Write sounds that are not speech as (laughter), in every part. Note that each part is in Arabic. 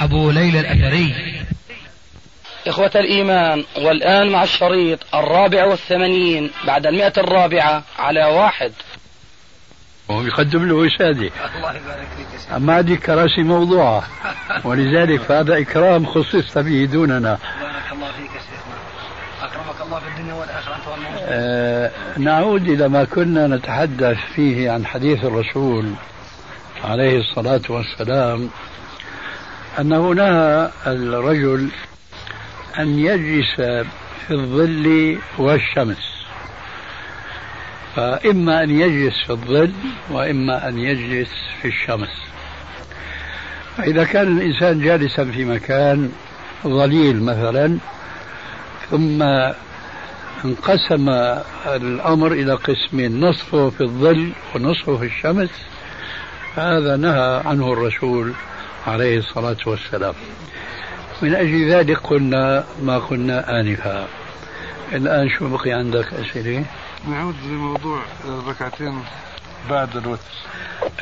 أبو ليلى الأثري. إخوة الإيمان والآن مع الشريط الرابع والثمانين بعد المئة الرابعة على واحد. وهو يقدم له وسادة الله يبارك فيك أما هذه كراسي موضوعة ولذلك فهذا إكرام خصصت به دوننا. بارك الله فيك شيخنا أكرمك الله في الدنيا والآخرة أنت آه نعود إلى ما كنا نتحدث فيه عن حديث الرسول عليه الصلاة والسلام. أنه نهى الرجل أن يجلس في الظل والشمس. فإما أن يجلس في الظل وإما أن يجلس في الشمس. فإذا كان الإنسان جالسا في مكان ظليل مثلا ثم انقسم الأمر إلى قسمين نصفه في الظل ونصفه في الشمس هذا نهى عنه الرسول عليه الصلاة والسلام. من أجل ذلك قلنا ما قلنا آنفا. الآن شو بقي عندك أسئلة؟ نعود لموضوع الركعتين بعد الوتر.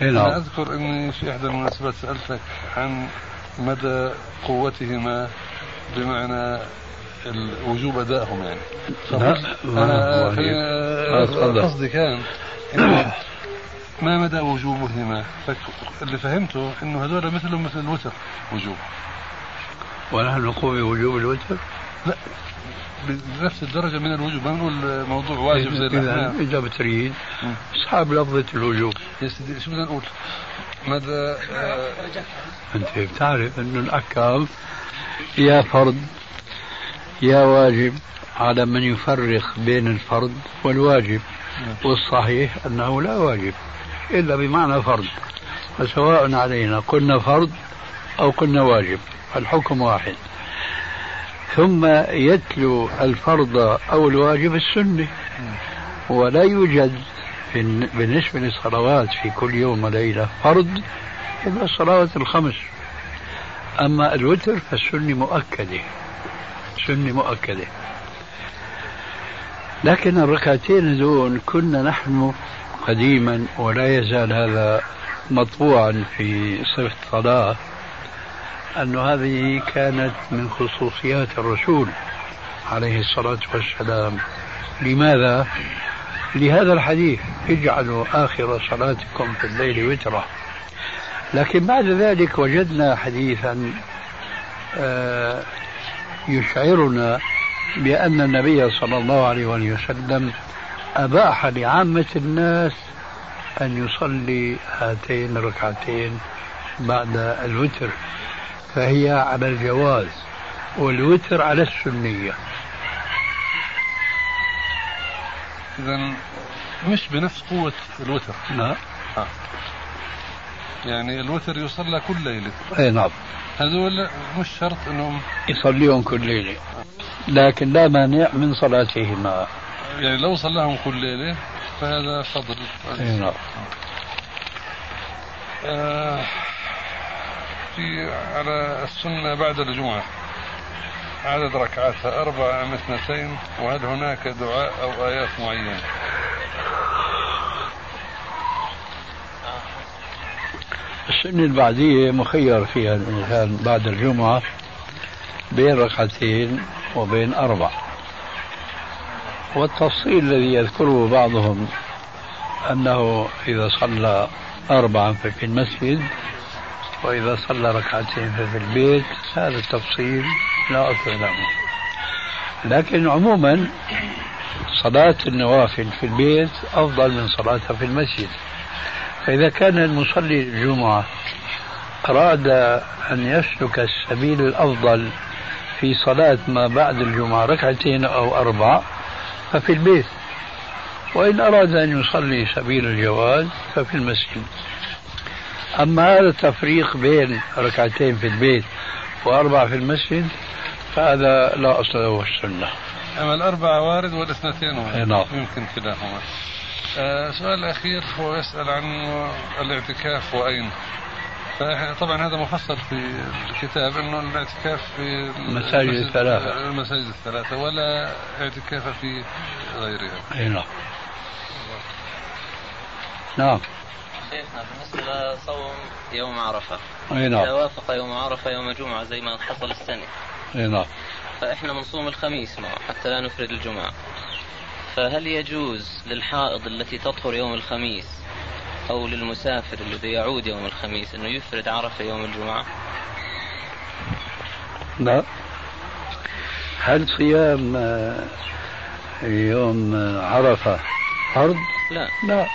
اي نعم. أنا أذكر أني في إحدى المناسبات سألتك عن مدى قوتهما بمعنى وجوب أدائهم يعني لا أنا قصدي كان (clears throat) ما مدى وجوبهما؟ اللي فهمته إنه هذول مثلهم مثل الوتر وجوب. ونحن نقوم بوجوب الوتر؟ لا. بنفس الدرجة من الوجوب ما نقول موضوع واجب زي إذا إذا بتريد أصحاب لفظة الوجوب. يا سيدي شو بدنا نقول؟ ماذا؟ آه أنت بتعرف أنه الأحكام يا فرض يا واجب على من يفرق بين الفرض والواجب. والصحيح أنه لا واجب. إلا بمعنى فرض. فسواء علينا قلنا فرض أو قلنا واجب. الحكم واحد. ثم يتلو الفرض أو الواجب السنة. ولا يوجد بالنسبة للصلوات في كل يوم وليلة فرض إلا الصلوات الخمس. أما الوتر فالسنة مؤكدة. سنة مؤكدة. لكن الركعتين دون كنا نحن قديما ولا يزال هذا مطبوعا في صفة الصلاة أن هذه كانت من خصوصيات الرسول عليه الصلاة والسلام لماذا؟ لهذا الحديث اجعلوا آخر صلاتكم في الليل وترا لكن بعد ذلك وجدنا حديثا آه، يشعرنا بأن النبي صلى الله عليه وسلم أباح لعامة الناس أن يصلي هاتين الركعتين بعد الوتر فهي على الجواز والوتر على السنية. إذا مش بنفس قوة الوتر. لا آه. يعني الوتر يصلى كل ليلة. اي نعم. هذول مش شرط إنهم يصليهم كل ليلة لكن لا مانع من صلاتهما. يعني لو صلاهم كل ليلة فهذا فضل. نعم. آه في على السنة بعد الجمعة عدد ركعاتها أربع أم اثنتين وهل هناك دعاء أو آيات معينة؟ السنة البعدية مخير فيها الإنسان بعد الجمعة بين ركعتين وبين أربع والتفصيل الذي يذكره بعضهم أنه إذا صلى أربعا ففي المسجد وإذا صلى ركعتين ففي البيت هذا التفصيل لا أصل له. لكن عموما صلاة النوافل في البيت أفضل من صلاتها في المسجد. فإذا كان المصلي الجمعة أراد أن يسلك السبيل الأفضل في صلاة ما بعد الجمعة ركعتين أو أربع ففي البيت. وإن أراد أن يصلي سبيل الجواز ففي المسجد. أما هذا التفريق بين ركعتين في البيت وأربعة في المسجد فهذا لا أصل له في السنة. أما الأربعة وارد والاثنتين وارد. نعم. يمكن كلاهما. آه سؤال الأخير هو يسأل عن الاعتكاف وأين؟ طبعا هذا مفصل في الكتاب إنه الاعتكاف في المساجد الثلاثة المساجد الثلاثة ولا اعتكاف في غيرها. إي نعم. نعم. شيخنا بالنسبة لصوم يوم عرفة. إي نعم. إذا وافق يوم عرفة يوم جمعة زي ما حصل السنة. إي نعم. فإحنا بنصوم الخميس معه حتى لا نفرد الجمعة. فهل يجوز للحائض التي تطهر يوم الخميس أو للمسافر الذي يعود يوم الخميس أنه يفرد عرفة يوم الجمعة؟ لا. هل صيام آه، يوم عرفة فرض؟ لا. لا.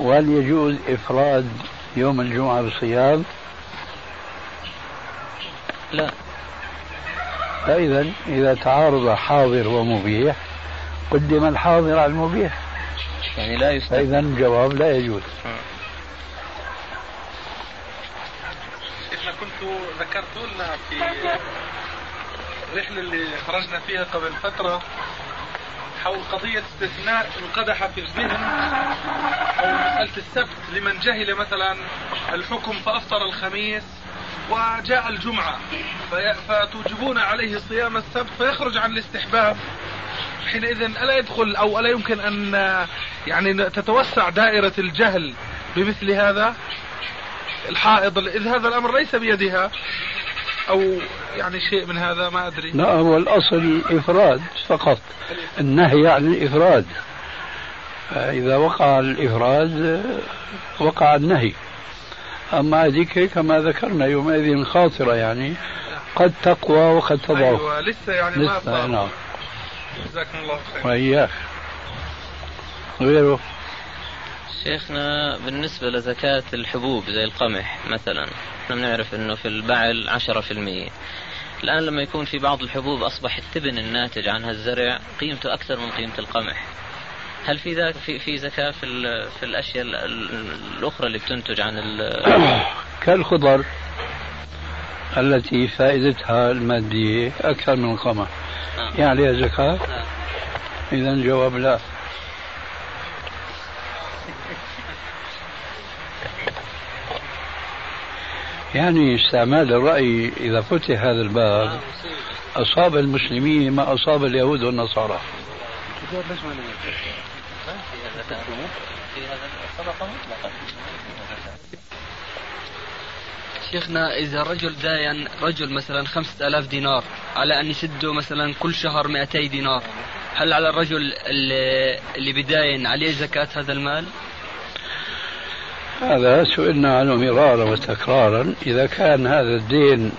وهل يجوز إفراد يوم الجمعة بصيام؟ لا. فإذا إذا تعارض حاضر ومبيح قدم الحاضر على المبيح. يعني لا يستثنى فإذا الجواب لا يجوز. شيخنا كنت ذكرت لنا في الرحلة اللي خرجنا فيها قبل فترة حول قضية استثناء انقدح في الذهن أو مسألة السبت. لمن جهل مثلا الحكم فأفطر الخميس وجاء الجمعة. فتوجبون عليه صيام السبت فيخرج عن الاستحباب. حينئذ ألا يدخل أو ألا يمكن أن يعني تتوسع دائرة الجهل بمثل هذا الحائض. إذ هذا الأمر ليس بيدها أو يعني شيء من هذا ما أدري. لا هو الأصل الإفراد فقط. النهي عن الإفراد. إذا وقع الإفراد وقع النهي. أما هذيك كما ذكرنا يومئذ خاطرة يعني قد تقوى وقد تضعف. أيوة لسه يعني لسه ما نعم. جزاكم الله خير. وإياك. غيره؟ شيخنا بالنسبة لزكاة الحبوب زي القمح مثلا إحنا بنعرف إنه في البعل عشرة في المية. الآن لما يكون في بعض الحبوب أصبح التبن الناتج عنها الزرع قيمته أكثر من قيمة القمح. هل في ذاك في في زكاة في في الأشياء الأخرى اللي بتنتج عن (coughs) كالخضر التي فائدتها المادية أكثر من القمح. يعني عليها زكاة؟ إذا الجواب لا. يعني استعمال الرأي إذا فتح هذا الباب أصاب المسلمين ما أصاب اليهود والنصارى. شيخنا إذا رجل داين رجل مثلا خمسة آلاف دينار على أن يسده مثلا كل شهر 200 دينار هل على الرجل اللي, اللي بداين عليه زكاة هذا المال؟ هذا سئلنا عنه مرارا وتكرارا. إذا كان هذا الدين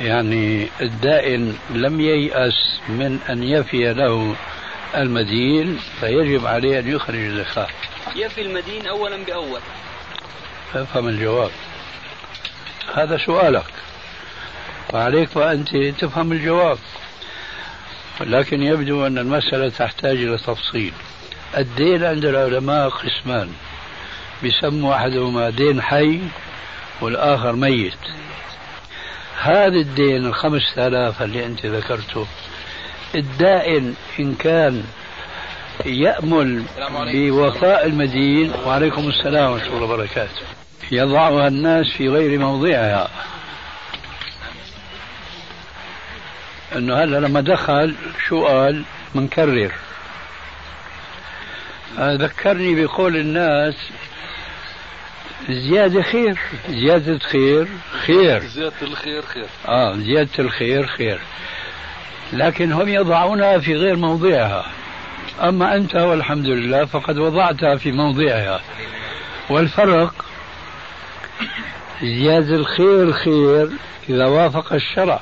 يعني الدائن لم ييأس من أن يفي له المدين فيجب عليه أن يخرج الزكاة يفي المدين أولا بأول. افهم الجواب؟ هذا سؤالك. وعليك وأنت تفهم الجواب. لكن يبدو أن المسألة تحتاج إلى تفصيل. الدين عند العلماء قسمان. بيسموا أحدهما دين حي والآخر ميت. هذا الدين الخمسة آلاف اللي أنت ذكرته الدائن إن كان يأمل بوفاء المدين وعليكم السلام ورحمة الله وبركاته. يضعها الناس في غير موضعها. إنه هلا لما دخل شو قال؟ منكرر. ذكرني بقول الناس زيادة خير. زيادة خير خير. زيادة الخير خير. آه زيادة الخير خير. لكن هم يضعونها في غير موضعها. أما أنت والحمد لله فقد وضعتها في موضعها. والفرق زيادة الخير خير إذا وافق الشرع.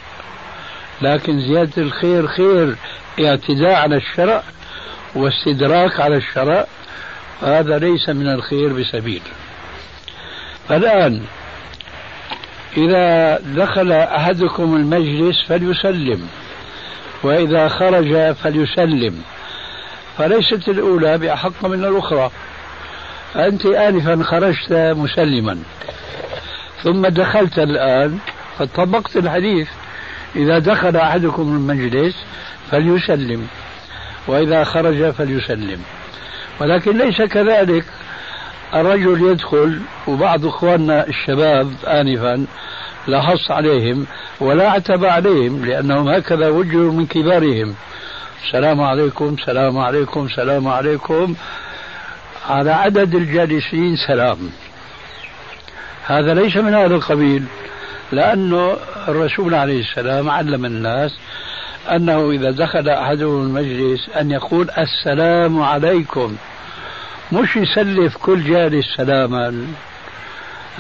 لكن زيادة الخير خير اعتداء على الشرع واستدراك على الشرع هذا ليس من الخير بسبيل. فالآن إذا دخل أحدكم المجلس فليسلم وإذا خرج فليسلم. فليست الأولى بأحق من الأخرى. أنت آنفا خرجت مسلما. ثم دخلت الآن فطبقت الحديث إذا دخل أحدكم المجلس فليسلم وإذا خرج فليسلم. ولكن ليس كذلك. الرجل يدخل وبعض إخواننا الشباب آنفا لا حص عليهم ولا عتب عليهم لأنهم هكذا وجهوا من كبارهم. السلام عليكم السلام عليكم السلام عليكم. على عدد الجالسين سلام. هذا ليس من هذا القبيل لأنه الرسول عليه السلام علم الناس أنه إذا دخل أحدهم المجلس أن يقول السلام عليكم مش يسلف كل جالس سلاما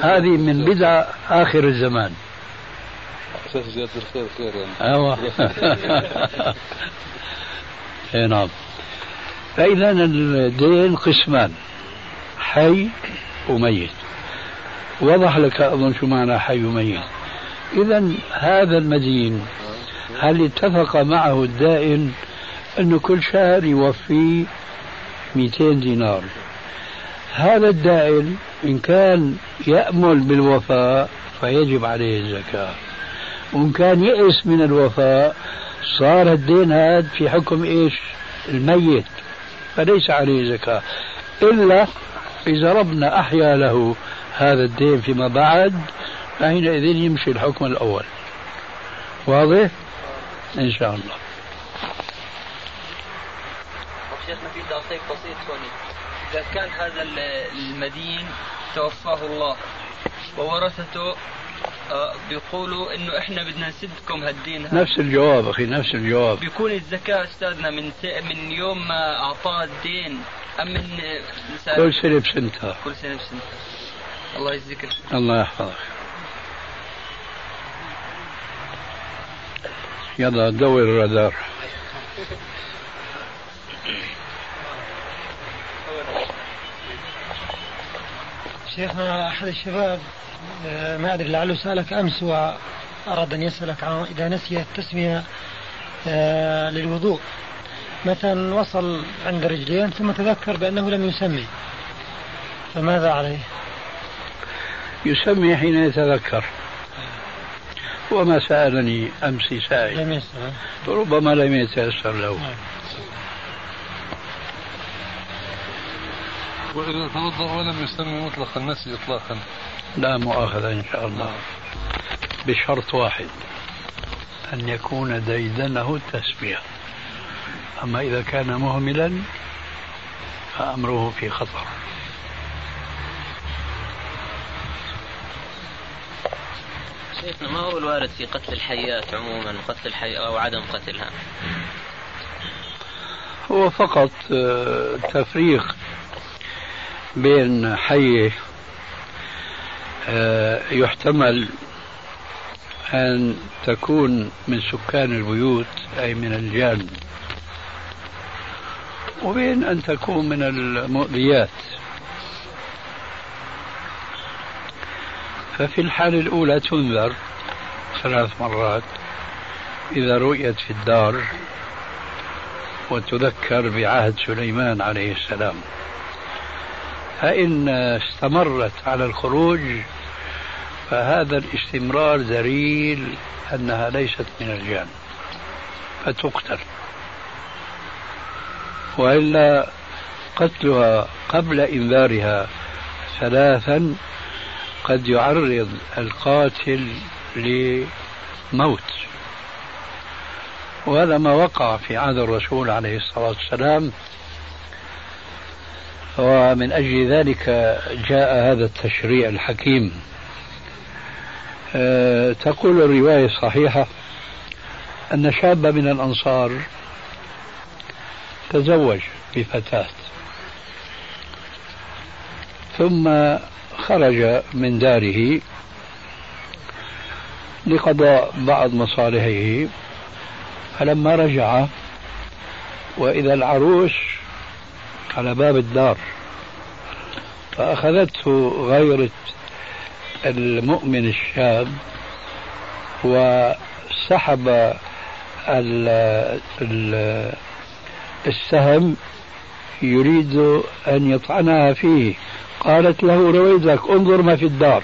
هذه من بدع آخر الزمان. أساس زيادة الخير خير يعني. أيوة. (laughs) اي نعم. فإذا الدين قسمان حي وميت. وضح لك أظن شو معنى حي وميت إذا هذا المدين هل اتفق معه الدائن أنه كل شهر يوفي 200 دينار؟ هذا الدائن إن كان يأمل بالوفاء فيجب عليه الزكاة. وإن كان يئس من الوفاء صار الدين هذا في حكم إيش؟ الميت. فليس عليه زكاة. إلا إذا ربنا أحيا له هذا الدين فيما بعد فحينئذ يمشي الحكم الأول. واضح؟ إن شاء الله. شيخنا في تعقيب بسيط هوني إذا كان هذا المدين توفاه الله وورثته آه، بيقولوا إنه إحنا بدنا نسدكم هالدين هذا. نفس الجواب أخي نفس الجواب. بيكون الزكاة أستاذنا من من يوم ما أعطاه الدين أم من كل سنة بسنتها. كل سنة بسنتها. الله يجزيك الله يحفظك. يلا دور الرادار شيخنا أحد الشباب آه، ما أدري لعله سألك أمس وأراد أن يسألك عن إذا نسي التسمية آه، للوضوء. مثلا وصل عند رجلين ثم تذكر بأنه لم يسمي. فماذا عليه؟ يسمي حين يتذكر. وما سألني أمس سائل. ربما لم يتيسر له. نعم. وإذا توضأ ولم يسمي مطلق النسي إطلاقا. لا مؤاخذة إن شاء الله. بشرط واحد أن يكون ديدنه التسمية. أما إذا كان مهملا فأمره في خطر. شيخنا ما هو الوارد في قتل الحيات عموما قتل الحي أو عدم قتلها؟ هو فقط آه، تفريق بين حية آه، يحتمل أن تكون من سكان البيوت أي من الجان وبين أن تكون من المؤذيات. ففي الحالة الأولى تنذر ثلاث مرات إذا رؤيت في الدار وتذكر بعهد سليمان عليه السلام. فإن استمرت على الخروج فهذا الاستمرار دليل أنها ليست من الجان فتقتل. وإلا قتلها قبل إنذارها ثلاثا قد يعرض القاتل لموت. وهذا ما وقع في عهد الرسول عليه الصلاة والسلام. ومن أجل ذلك جاء هذا التشريع الحكيم. أه تقول الرواية الصحيحة أن شابا من الأنصار تزوج بفتاة. ثم خرج من داره لقضاء بعض مصالحه فلما رجع وإذا العروس على باب الدار فأخذته غيرة المؤمن الشاب وسحب السهم يريد أن يطعنها فيه. قالت له رويدك انظر ما في الدار.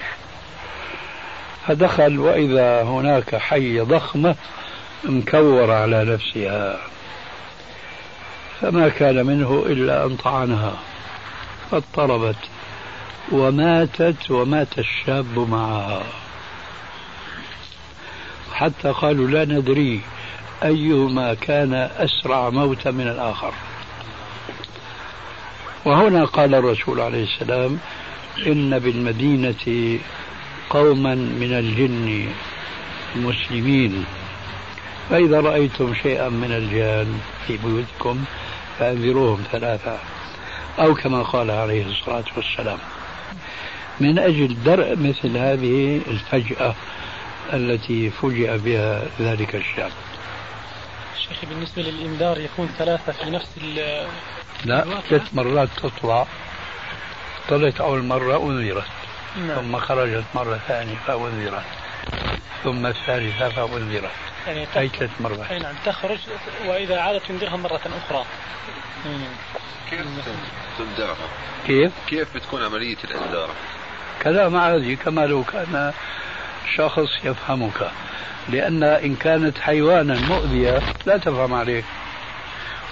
فدخل وإذا هناك حية ضخمة مكورة على نفسها. فما كان منه إلا أن طعنها. فاضطربت وماتت ومات الشاب معها. حتى قالوا لا ندري أيهما كان أسرع موتا من الآخر. وهنا قال الرسول عليه السلام إن بالمدينة قوما من الجن مسلمين فإذا رأيتم شيئا من الجان في بيوتكم فأنذروهم ثلاثة أو كما قال عليه الصلاة والسلام. من أجل درء مثل هذه الفجأة التي فجأ بها ذلك الشاب. شيخي بالنسبة للإنذار يكون ثلاثة في نفس لا ثلاث مرات تطلع طلعت أول مرة أنذرت نعم. ثم خرجت مرة ثانية فأنذرت ثم الثالثة فأنذرت يعني أي ثلاث مرات أي نعم تخرج وإذا عادت تنذرها مرة أخرى مم. كيف تنذرها؟ كيف؟ كيف بتكون عملية الإنذار؟ كلام عادي كما لو كان شخص يفهمك لأن إن كانت حيوانا مؤذية لا تفهم عليك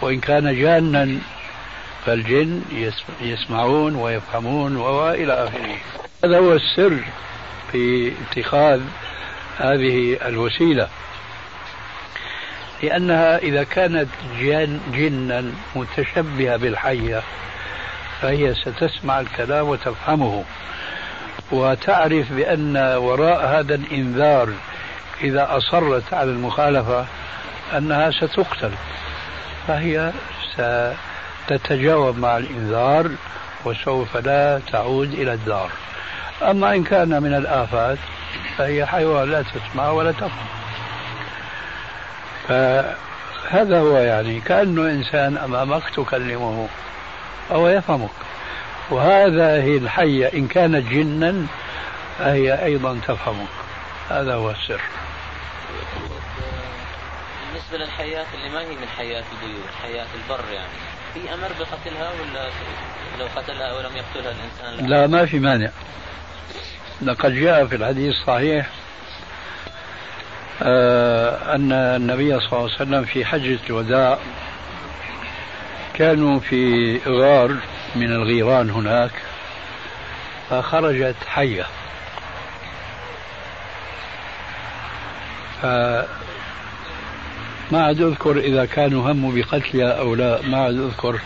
وإن كان جانا فالجن يسمعون ويفهمون وإلى آخره. هذا هو السر في اتخاذ هذه الوسيلة. لأنها إذا كانت جن جنا متشبهة بالحية فهي ستسمع الكلام وتفهمه. وتعرف بأن وراء هذا الإنذار إذا أصرت على المخالفة أنها ستقتل. فهي ستتجاوب مع الإنذار وسوف لا تعود إلى الدار. أما إن كان من الآفات فهي حيوان لا تسمع ولا تفهم فهذا هو يعني كأنه إنسان أمامك تكلمه أو يفهمك. وهذه الحية إن كانت جنا فهي أيضا تفهمك. هذا هو السر. بالنسبة للحياة اللي ما هي من حياة البيوت حياة البر يعني. في أمر بقتلها ولا لو قتلها أو لم يقتلها الإنسان لا, لا ما في مانع. لقد جاء في الحديث الصحيح آه أن النبي صلى الله عليه وسلم في حجة الوداع كانوا في غار من الغيران هناك فخرجت حية. فما عاد أذكر إذا كانوا هموا بقتلها أو لا ما عاد أذكر.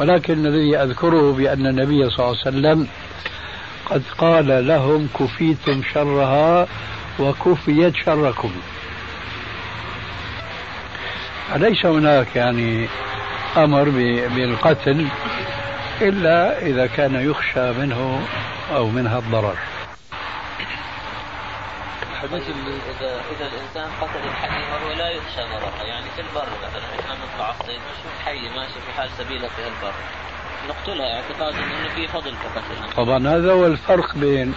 ولكن الذي أذكره بأن النبي صلى الله عليه وسلم قد قال لهم كفيتم شرها وكفيت شركم. أليس هناك يعني أمر بالقتل إلا إذا كان يخشى منه أو منها الضرر؟ الحديث اللي إذا إذا الإنسان قتل الحي وهو لا يخشى ضررها يعني في البر مثلا إحنا نطلع الصيد نشوف حي ماشي في حال سبيله في البر نقتلها اعتقادا إنه في فضل في قتلها. طبعا هذا هو الفرق بين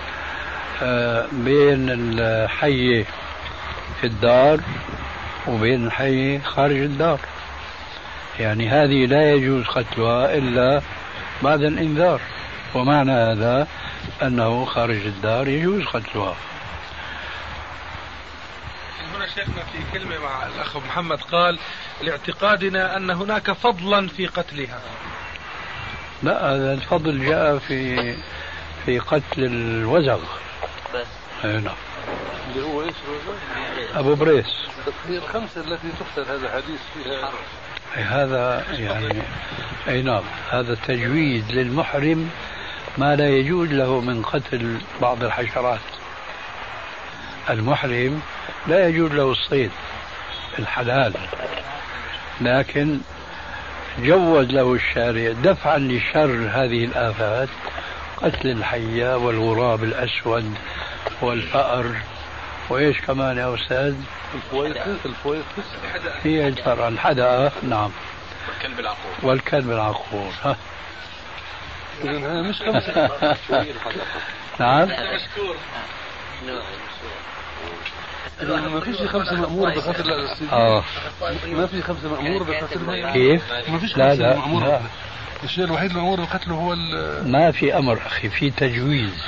آه بين الحي في الدار وبين الحي خارج الدار. يعني هذه لا يجوز قتلها إلا بعد الإنذار ومعنى هذا أنه خارج الدار يجوز قتلها. شيخنا في كلمة مع الأخ محمد قال لاعتقادنا أن هناك فضلا في قتلها. لا هذا الفضل جاء في في قتل الوزغ. بس. أي نعم. اللي هو إيش أبو بريس. هي الخمسه التي تقتل هذا حديث فيها. أي هذا يعني أي نعم. هذا تجويد للمحرم ما لا يجوز له من قتل بعض الحشرات. المحرم لا يجوز له الصيد الحلال لكن جوز له الشارع دفعا لشر هذه الآفات قتل الحية والغراب الأسود والفأر وإيش كمان يا أستاذ؟ الفويقس الفويقس هي الفرع الحدقة نعم. والكلب العقور. والكلب العقور ها. إذا هذا مش خمسة. (laughs) نعم. مشكور. ما فيش خمسة مأمور بقتل السجين آه. ما في خمسة مأمور بقتلهم كيف؟ ما فيش لا خمسة لا, مأمور. لا. الشيء الوحيد المأمور بقتله هو ال- ما في أمر أخي في تجويز.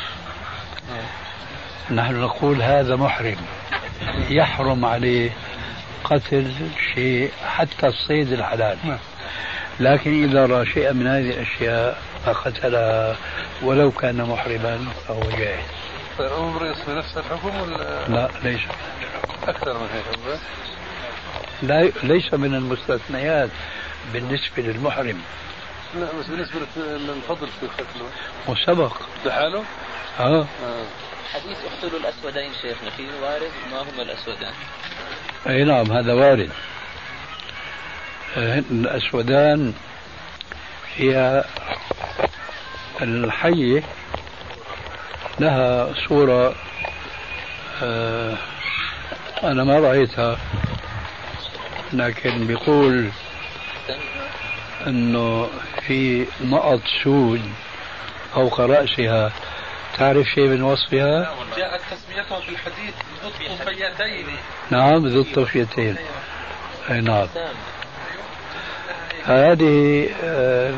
نحن نقول هذا محرم. يحرم عليه قتل شيء حتى الصيد الحلال. نعم. لكن إذا رأى شيئا من هذه الأشياء فقتلها ولو كان محرما فهو جائز. الأمر يصفي نفس الحكم ولا؟ لا ليس. أكثر من هيك؟ لا ليس من المستثنيات بالنسبة للمحرم. لا بس بالنسبة للف- للفضل في قتله وسبق. لحاله؟ آه. آه. حديث اقتلوا الأسودين شيخنا فيه وارد. ما هما الأسودان؟ أي نعم هذا وارد. آه، الأسودان هي الحية لها صورة آه، أنا ما رأيتها لكن بيقول أنه في نقط سود فوق رأسها. تعرف شيء من وصفها؟ جاءت تسميتها في الحديث ضد طفيتين نعم ذو الطفيتين. أي نعم. هذه آه،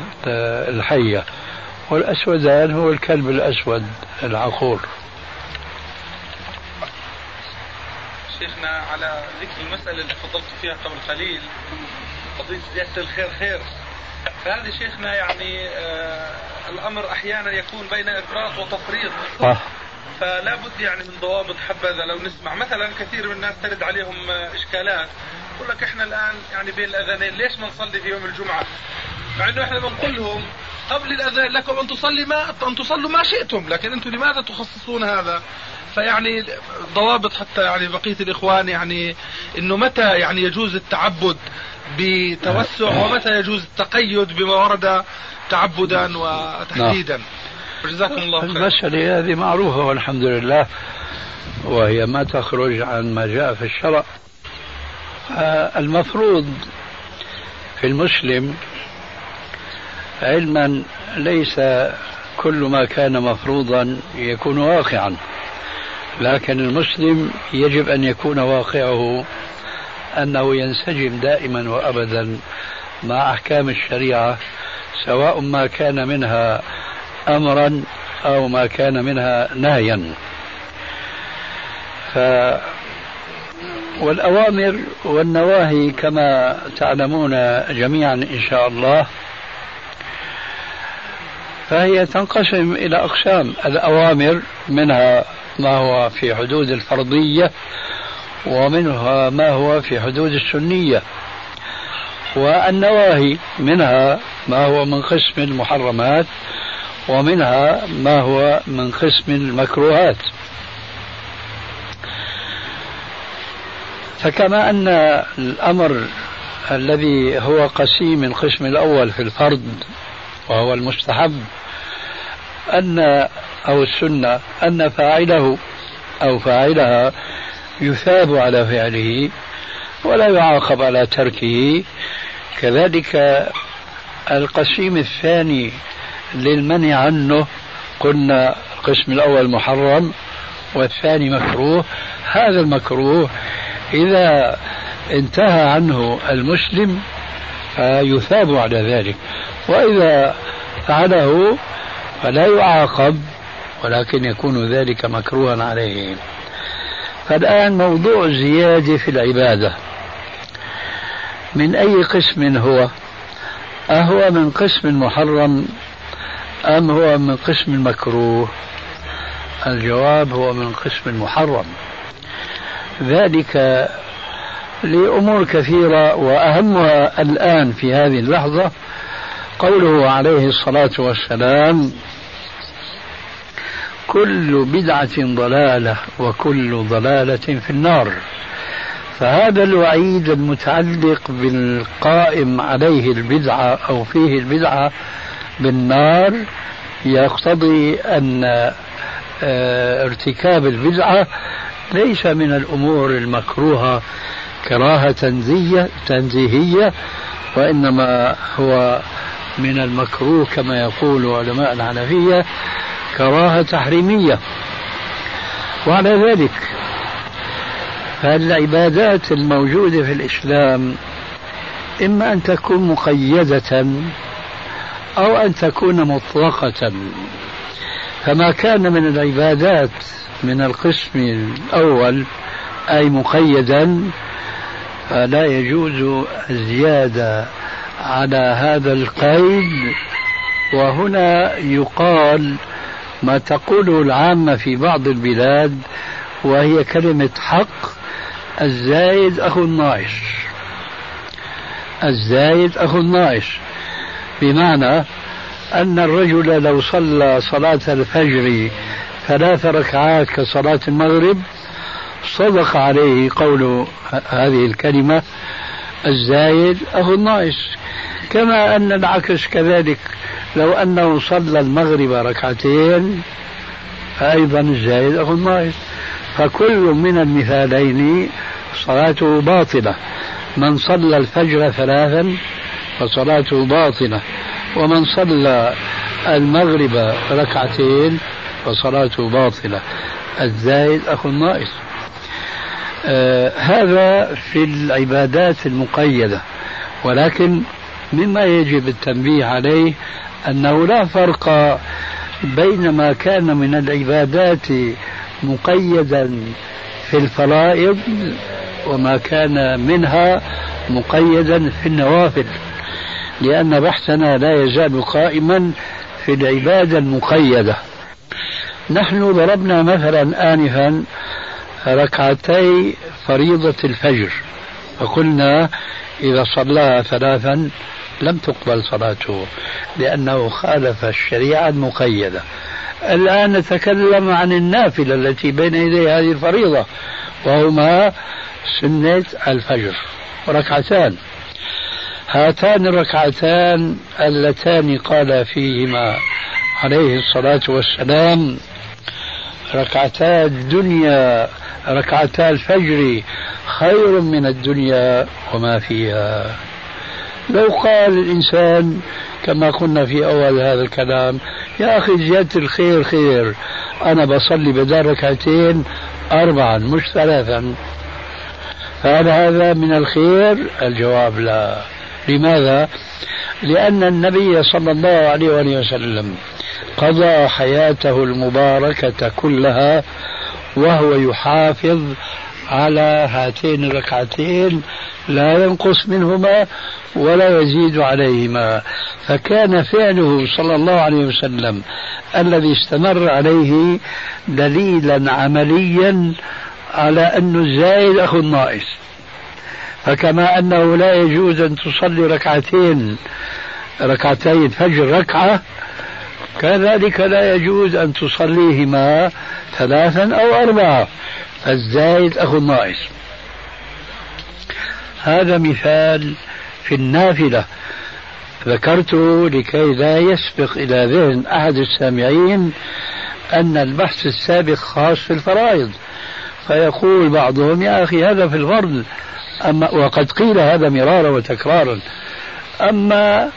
الحية. والأسودان هو الكلب الأسود العقور. شيخنا على ذكر المسألة اللي فضلت فيها قبل قليل قضية زيادة الخير خير. فهذه شيخنا يعني آه الأمر أحيانا يكون بين إفراط وتفريط. صح. فلا بد يعني من ضوابط حبذا لو نسمع. مثلا كثير من الناس ترد عليهم آه، إشكالات. يقول لك إحنا الآن يعني بين الأذانين ليش ما نصلي في يوم الجمعة؟ مع إنه إحنا بنقول لهم قبل الأذان لكم أن تصلي ما أن تصلوا ما شئتم لكن أنتم لماذا تخصصون هذا؟ فيعني ضوابط حتى يعني بقية الإخوان يعني إنه متى يعني يجوز التعبد بتوسع (coughs) ومتى يجوز التقيد بما ورد تعبدا وتحديدا؟ جزاكم الله خير المسألة هذه معروفة والحمد لله وهي ما تخرج عن ما جاء في الشرع. آه، المفروض في المسلم علما ليس كل ما كان مفروضا يكون واقعا لكن المسلم يجب أن يكون واقعه أنه ينسجم دائما وأبدا مع أحكام الشريعة سواء ما كان منها أمرا أو ما كان منها نهيا. ف والأوامر والنواهي كما تعلمون جميعا إن شاء الله فهي تنقسم إلى أقسام. الأوامر منها ما هو في حدود الفرضية ومنها ما هو في حدود السنية. والنواهي منها ما هو من قسم المحرمات ومنها ما هو من قسم المكروهات. فكما أن الأمر الذي هو قسيم القسم الأول في الفرض وهو المستحب أن أو السنة أن فاعله أو فاعلها يثاب على فعله ولا يعاقب على تركه. كذلك القسيم الثاني للمنع عنه قلنا القسم الأول محرم والثاني مكروه. هذا المكروه إذا انتهى عنه المسلم فيثاب على ذلك. وإذا فعله فلا يعاقب ولكن يكون ذلك مكروها عليه. فالآن موضوع الزيادة في العبادة. من أي قسم هو؟ أهو من قسم المحرم أم هو من قسم المكروه الجواب هو من قسم المحرم ذلك لأمور كثيرة وأهمها الآن في هذه اللحظة قوله عليه الصلاة والسلام كل بدعة ضلالة وكل ضلالة في النار. فهذا الوعيد المتعلق بالقائم عليه البدعة أو فيه البدعة بالنار يقتضي أن آه، ارتكاب البدعة ليس من الأمور المكروهة كراهة تنزيهية وإنما هو من المكروه كما يقول علماء الحنفية كراهة تحريمية. وعلى ذلك فالعبادات الموجودة في الإسلام إما أن تكون مقيدة أو أن تكون مطلقة. فما كان من العبادات من القسم الأول أي مقيدا فلا يجوز الزيادة. على هذا القيد وهنا يقال ما تقوله العامة في بعض البلاد وهي كلمة حق الزايد أخو الناقص الزايد أخو الناقص بمعنى أن الرجل لو صلى صلاة الفجر ثلاث ركعات كصلاة المغرب صدق عليه قول هذه الكلمة الزايد أخو الناقص. كما أن العكس كذلك. لو أنه صلى المغرب ركعتين فأيضا الزايد أخو الناقص. فكل من المثالين صلاته باطلة. من صلى الفجر ثلاثا فصلاته باطلة. ومن صلى المغرب ركعتين فصلاته باطلة. الزايد أخو الناقص. هذا في العبادات المقيدة ولكن مما يجب التنبيه عليه أنه لا فرق بين ما كان من العبادات مقيدا في الفرائض وما كان منها مقيدا في النوافل لأن بحثنا لا يزال قائما في العبادة المقيدة. نحن ضربنا مثلا آنفا ركعتي فريضة الفجر. فقلنا إذا صلاها ثلاثا لم تقبل صلاته لأنه خالف الشريعة المقيدة. الآن نتكلم عن النافلة التي بين يدي هذه الفريضة وهما سنة الفجر. ركعتان. هاتان الركعتان اللتان قال فيهما عليه الصلاة والسلام ركعتا الدنيا ركعتا الفجر خير من الدنيا وما فيها. لو قال الإنسان كما قلنا في أول هذا الكلام يا أخي زيادة الخير خير أنا بصلي بدل ركعتين أربعا مش ثلاثا. فهل هذا من الخير؟ الجواب لا. لماذا؟ لأن النبي صلى الله عليه وسلم قضى حياته المباركة كلها وهو يحافظ على هاتين الركعتين لا ينقص منهما ولا يزيد عليهما. فكان فعله صلى الله عليه وسلم الذي استمر عليه دليلا عمليا على أن الزايد أخو الناقص. فكما أنه لا يجوز أن تصلي ركعتين ركعتي الفجر ركعة كذلك لا يجوز أن تصليهما ثلاثا أو أربعة. فالزايد أخو الناقص. هذا مثال في النافلة. ذكرته لكي لا يسبق إلى ذهن أحد السامعين أن البحث السابق خاص في الفرائض. فيقول بعضهم يا أخي هذا في الفرض. أما وقد قيل هذا مرارا وتكرارا. أما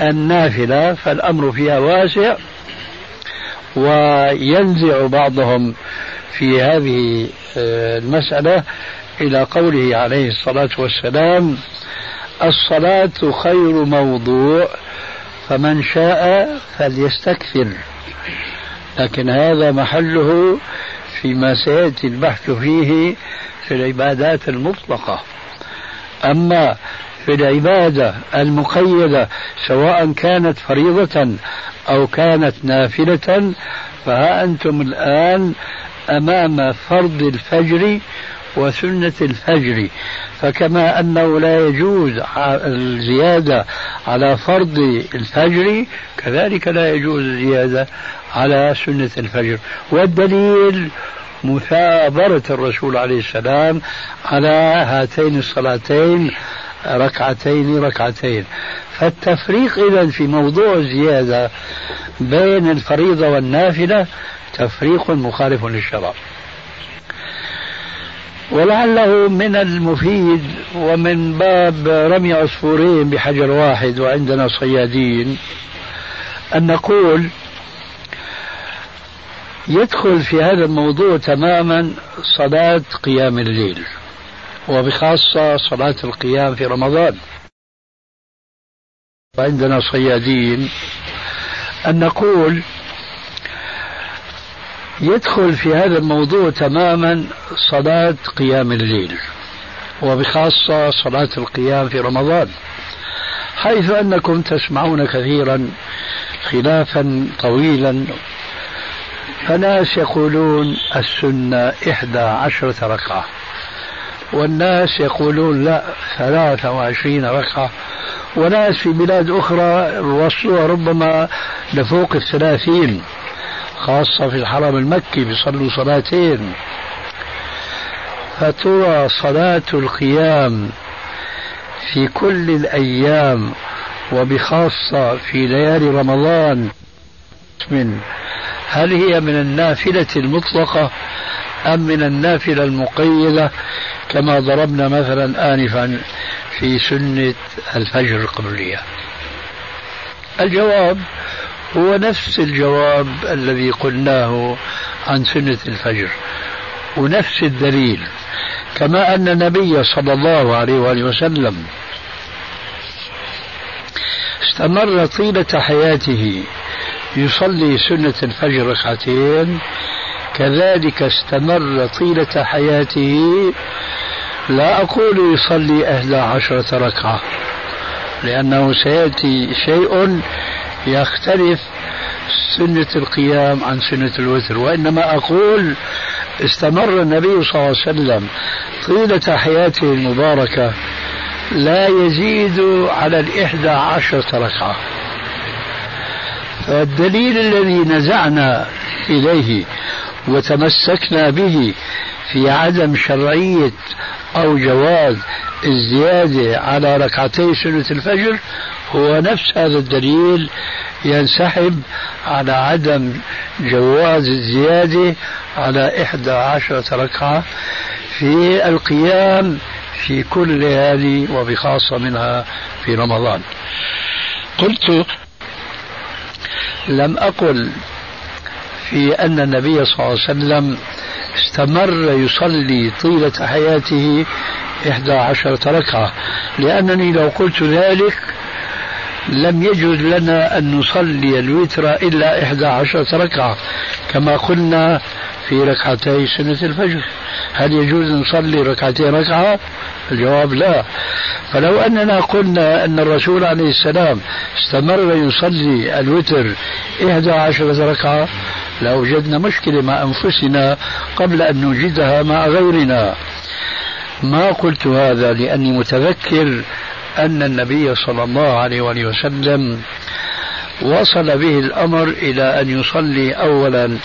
النافلة فالأمر فيها واسع وينزع بعضهم في هذه آه، المسألة إلى قوله عليه الصلاة والسلام الصلاة خير موضوع فمن شاء فليستكثر. لكن هذا محله فيما سيأتي البحث فيه في العبادات المطلقة. أما في العبادة المقيدة سواء كانت فريضة أو كانت نافلة فها أنتم الآن أمام فرض الفجر وسنة الفجر. فكما أنه لا يجوز الزيادة على فرض الفجر كذلك لا يجوز الزيادة على سنة الفجر. والدليل مثابرة الرسول عليه السلام على هاتين الصلاتين ركعتين ركعتين. فالتفريق إذا في موضوع الزيادة بين الفريضة والنافلة تفريق مخالف للشرع. ولعله من المفيد ومن باب رمي عصفورين بحجر واحد وعندنا صيادين أن نقول يدخل في هذا الموضوع تماما صلاة قيام الليل. وبخاصة صلاة القيام في رمضان. وعندنا صيادين أن نقول يدخل في هذا الموضوع تماما صلاة قيام الليل وبخاصة صلاة القيام في رمضان حيث أنكم تسمعون كثيرا خلافا طويلا فناس يقولون السنة إحدى عشرة ركعة. والناس يقولون لا ثلاثة وعشرين ركعة. وناس في بلاد أخرى وصلوها ربما لفوق الثلاثين خاصة في الحرم المكي بيصلوا صلاتين. فترى صلاة القيام في كل الأيام وبخاصة في ليالي رمضان. من هل هي من النافلة المطلقة أم من النافلة المقيدة كما ضربنا مثلا آنفا في سنة الفجر القبلية. الجواب هو نفس الجواب الذي قلناه عن سنة الفجر ونفس الدليل كما أن النبي صلى الله عليه وآله وسلم استمر طيلة حياته يصلي سنة الفجر ركعتين كذلك استمر طيلة حياته. لا أقول يصلي أهل عشرة ركعة لأنه سيأتي شيء يختلف سنة القيام عن سنة الوتر. وإنما أقول استمر النبي صلى الله عليه وسلم طيلة حياته المباركة لا يزيد على الإحدى عشرة ركعة. فالدليل الذي نزعنا إليه وتمسكنا به في عدم شرعية أو جواز الزيادة على ركعتي سنة الفجر هو نفس هذا الدليل ينسحب على عدم جواز الزيادة على إحدى عشرة ركعة في القيام في كل ليالي وبخاصة منها في رمضان. قلت لم أقل في أن النبي صلى الله عليه وسلم استمر يصلي طيلة حياته إحدى عشرة ركعة. لأنني لو قلت ذلك لم يجوز لنا أن نصلي الوتر إلا إحدى عشرة ركعة كما قلنا في ركعتي سنة الفجر. هل يجوز نصلي ركعتين ركعة؟ الجواب لا. فلو أننا قلنا أن الرسول عليه السلام استمر يصلي الوتر إحدى عشرة ركعة لوجدنا مشكلة مع أنفسنا قبل أن نوجدها مع غيرنا. ما قلت هذا لأني متذكر أن النبي صلى الله عليه وسلم وصل به الأمر إلى أن يصلي أولا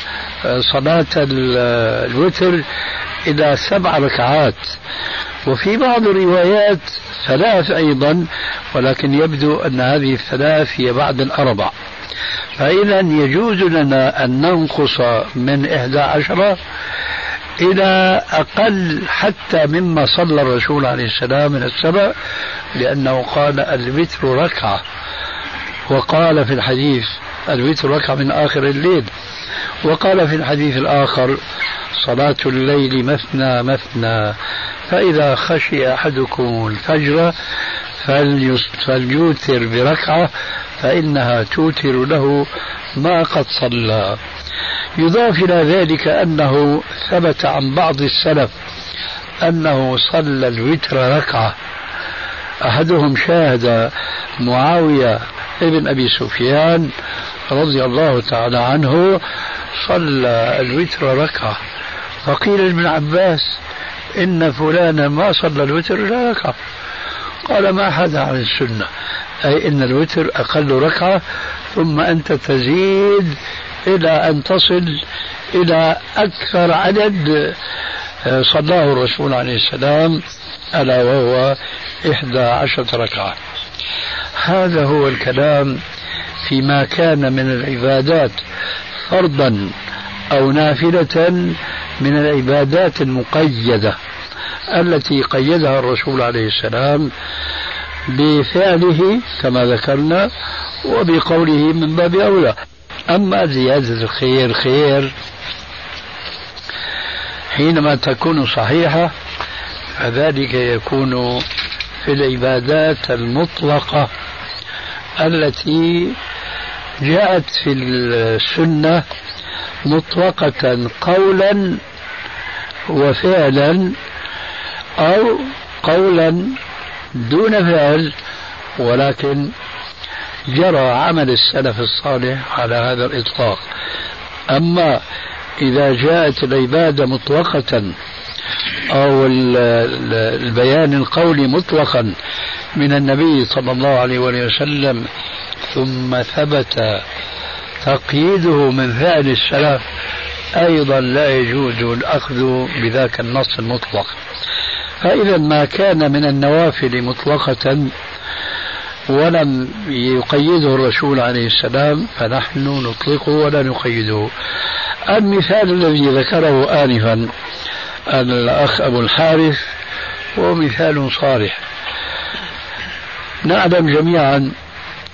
آه، صلاة الوتر إلى سبع ركعات. وفي بعض الروايات ثلاث أيضا ولكن يبدو أن هذه الثلاث هي بعد الأربع. فإذا يجوز لنا أن ننقص من إحدى عشرة إلى أقل حتى مما صلى الرسول عليه السلام من السبع لأنه قال الوتر ركعة. وقال في الحديث الوتر ركعة من آخر الليل. وقال في الحديث الآخر صلاة الليل مثنى مثنى فإذا خشي أحدكم الفجر فليوتر بركعة فإنها توتر له ما قد صلى. يضاف إلى ذلك أنه ثبت عن بعض السلف أنه صلى الوتر ركعة. أحدهم شاهد معاوية ابن أبي سفيان رضي الله تعالى عنه صلى الوتر ركعة. فقيل لابن عباس إن فلانا ما صلى الوتر إلا ركعة. قال ما حدا عن السنة؟ أي إن الوتر أقل ركعة ثم أنت تزيد إلى أن تصل إلى أكثر عدد آه، صلاه الرسول عليه السلام ألا وهو إحدى عشرة ركعة. هذا هو الكلام فيما كان من العبادات فرضا أو نافلة من العبادات المقيدة التي قيدها الرسول عليه السلام بفعله كما ذكرنا وبقوله من باب أولى. أما زيادة الخير خير حينما تكون صحيحة فذلك يكون في العبادات المطلقة التي جاءت في السنة مطلقة قولا وفعلا أو قولا دون فعل ولكن جرى عمل السلف الصالح على هذا الإطلاق. أما إذا جاءت العبادة مطلقة أو البيان القولي مطلقا من النبي صلى الله عليه وسلم ثم ثبت تقييده من فعل السلف أيضا لا يجوز الأخذ بذاك النص المطلق. فإذا ما كان من النوافل مطلقة ولم يقيده الرسول عليه السلام فنحن نطلقه ولا نقيده المثال الذي ذكره آنفا الأخ أبو الحارث هو مثال صالح. نعلم جميعا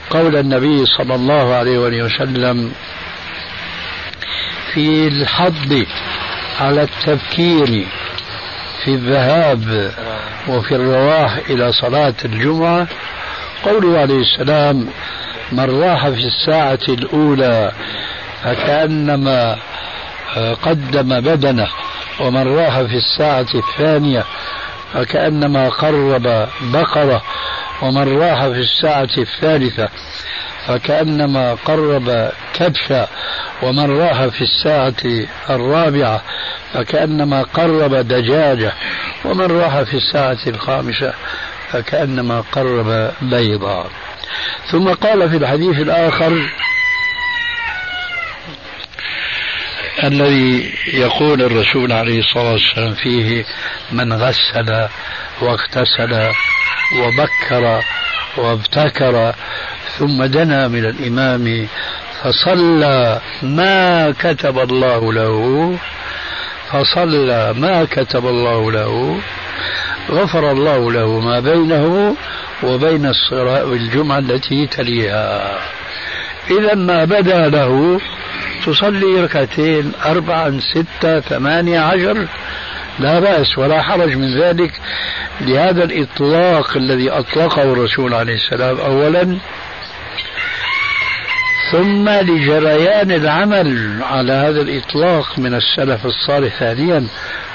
قول النبي صلى الله عليه وسلم في الحض على التبكير في الذهاب وفي الرواح إلى صلاة الجمعة قوله عليه السلام من راح في الساعة الأولى فكأنما قدم بدنه ومن راح في الساعة الثانية فكأنما قرب بقرة ومن راح في الساعة الثالثة فكأنما قرب كبشة ومن راح في الساعة الرابعة فكأنما قرب دجاجة ومن راح في الساعة الخامسة فكأنما قرب بيضا ثم قال في الحديث الآخر الذي يقول الرسول عليه الصلاة والسلام فيه من غسل واغتسل وبكر وابتكر ثم دنا من الإمام فصلى ما كتب الله له فصلى ما كتب الله له غفر الله له ما بينه وبين الصلاة والجمعة التي تليها. إذا ما بدا له تصلي ركعتين أربعا ستة ثمانية عشر. لا بأس ولا حرج من ذلك. لهذا الإطلاق الذي أطلقه الرسول عليه السلام أولا ثم لجريان العمل على هذا الإطلاق من السلف الصالح ثانيا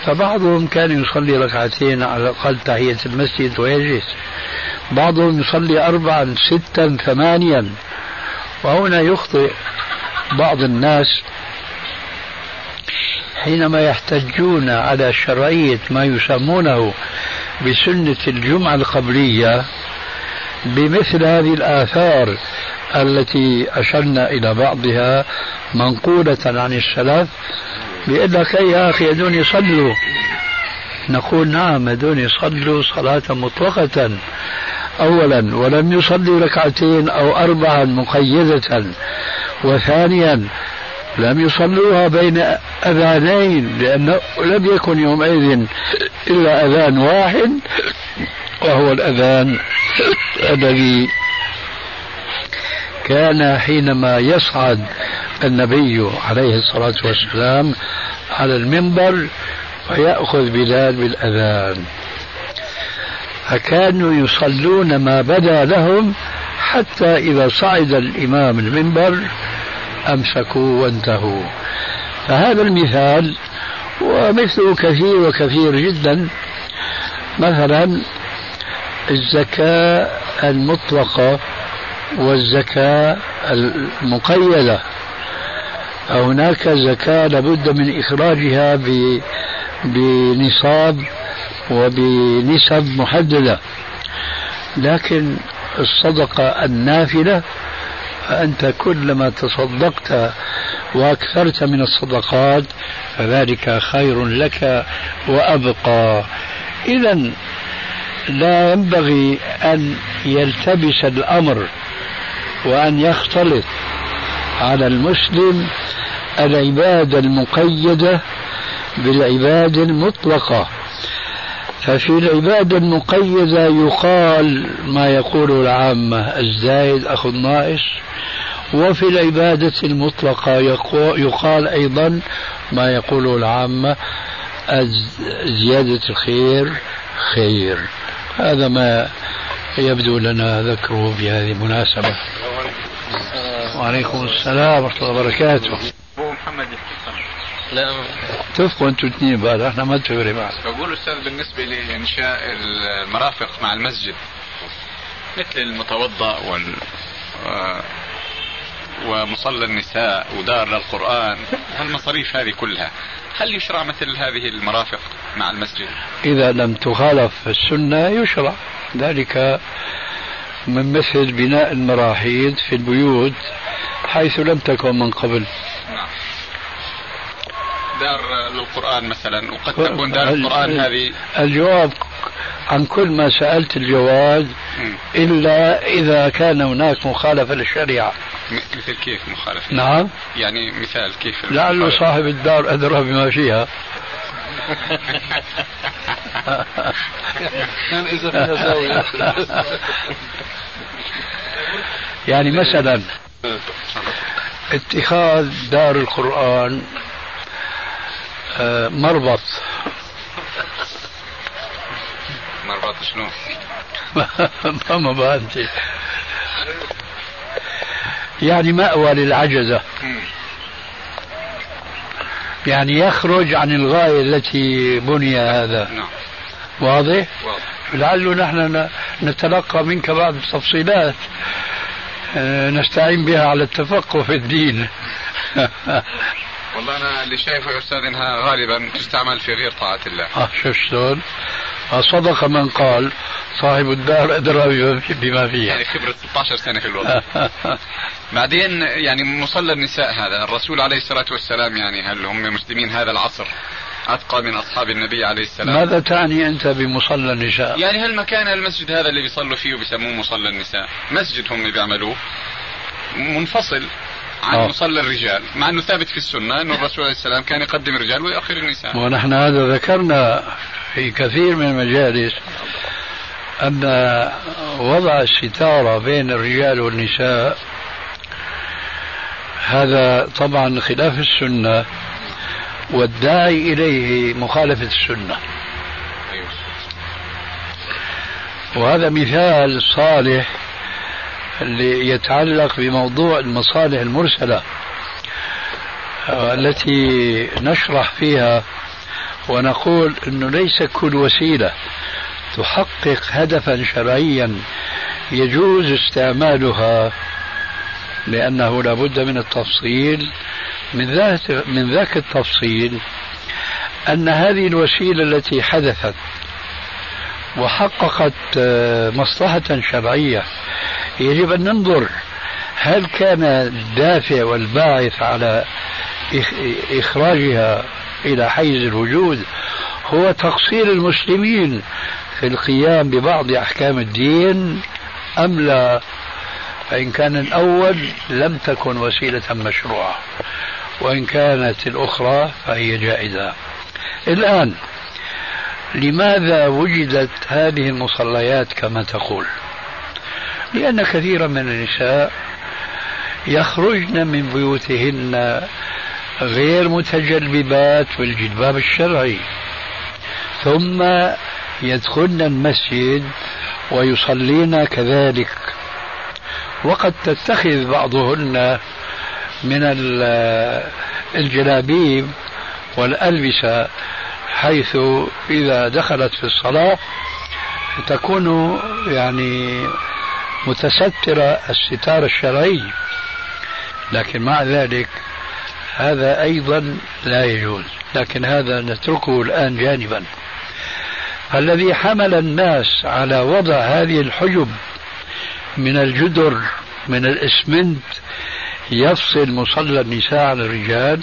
فبعضهم كان يصلي ركعتين على الأقل تحية المسجد ويجلس. بعضهم يصلي أربعا ستا ثمانيا. وهنا يخطئ بعض الناس حينما يحتجون على شرعية ما يسمونه بسنة الجمعة القبلية. بمثل هذه الآثار التي أشرنا إلى بعضها منقولة عن السلف بيقول لك يا أخي هدول يصلوا. نقول نعم هدول يصلوا صلاة مطلقة. أولا ولم يصلي ركعتين أو أربعا مقيدة. وثانيا لم يصلوها بين أذانين لأنه لم يكن يومئذ إلا أذان واحد. وهو الأذان الذي كان حينما يصعد النبي عليه الصلاة والسلام على المنبر ويأخذ بلال بالأذان. فكانوا يصلون ما بدا لهم حتى إذا صعد الإمام المنبر أمسكوا وانتهوا. فهذا المثال ومثله كثير وكثير جدا. مثلا الزكاة المطلقة والزكاة المقيدة. هناك زكاة لابد من إخراجها بنصاب وبنسب محددة. لكن الصدقة النافلة فأنت كلما تصدقت وأكثرت من الصدقات فذلك خير لك وأبقى. إذا لا ينبغي أن يلتبس الأمر وأن يختلط على المسلم العبادة المقيدة بالعبادة المطلقة. ففي العبادة المقيدة يقال ما يقول العامة الزايد أخو الناقص وفي العبادة المطلقة يقال أيضا ما يقوله العامة زيادة الخير خير. هذا ما يبدو لنا ذكره في هذه المناسبة. وعليكم السلام ورحمة الله وبركاته. أبو محمد لا. اتفقوا أنتم اثنين بعد إحنا ما نتفق معك. بقول أستاذ بالنسبة لإنشاء المرافق مع المسجد. مثل المتوضأ وال و- ومصلى النساء ودار للقرآن هالمصاريف هذه كلها هل يشرع مثل هذه المرافق مع المسجد؟ إذا لم تخالف السنة يشرع ذلك من مثل بناء المراحيض في البيوت حيث لم تكن من قبل نعم. دار للقرآن مثلا وقد تكون دار القرآن هذه الجواب عن كل ما سألت الجواز. إلا إذا كان هناك مخالفة للشريعة مثل كيف مخالفة؟ نعم يعني مثال كيف لعله المخالفة؟ صاحب الدار أدرى بما فيها زاوية يعني مثلا اتخاذ دار القرآن آه، مربط مربط شنو؟ (laughs) ما ما أنت يعني مأوى للعجزة. يعني يخرج عن الغاية التي بني هذا. نعم. واضح؟ واضح. لعله نحن نتلقى منك بعض التفصيلات آه، نستعين بها على التفقه في الدين. (laughs) والله أنا اللي شايفه يا أستاذ إنها غالبا تستعمل في غير طاعة الله. آه، شوف شلون آه، صدق من قال صاحب الدار أدرى بما في- بما فيها. يعني خبرة 16 سنة في الوضع. بعدين يعني مصلى النساء هذا الرسول عليه الصلاة والسلام يعني هل هم مسلمين هذا العصر؟ أتقى من أصحاب النبي عليه السلام. ماذا تعني أنت بمصلى النساء؟ يعني هالمكان المسجد هذا اللي بيصلوا فيه وبيسموه مصلى النساء؟ مسجد هم بيعملوه. منفصل عن آه. مصلى الرجال مع إنه ثابت في السنة إنه الرسول عليه السلام كان يقدم الرجال ويؤخر النساء. ونحن هذا ذكرنا في كثير من المجالس أن وضع الستارة بين الرجال والنساء هذا طبعا خلاف السنة والداعي إليه مخالفة السنة. وهذا مثال صالح يتعلق بموضوع المصالح المرسلة التي نشرح فيها ونقول إنه ليس كل وسيلة تحقق هدفا شرعيا يجوز استعمالها لأنه لابد من التفصيل. من ذات من ذاك التفصيل أن هذه الوسيلة التي حدثت وحققت آه، مصلحة شرعية يجب أن ننظر هل كان الدافع والباعث على إخ- إخراجها إلى حيز الوجود هو تقصير المسلمين في القيام ببعض أحكام الدين أم لا؟ فإن كان الأول لم تكن وسيلة مشروعة وإن كانت الأخرى فهي جائزة. الآن لماذا وجدت هذه المصليات كما تقول؟ لأن كثيرا من النساء يخرجن من بيوتهن غير متجلبات بالجلباب الشرعي. ثم يدخلن المسجد ويصلين كذلك. وقد تتخذ بعضهن من ال- الجلابيب والألبسة حيث إذا دخلت في الصلاة تكون يعني متسترة الستار الشرعي. لكن مع ذلك هذا أيضا لا يجوز لكن هذا نتركه الآن جانبا. الذي حمل الناس على وضع هذه الحجب من الجدر من الإسمنت يفصل مصلى النساء عن الرجال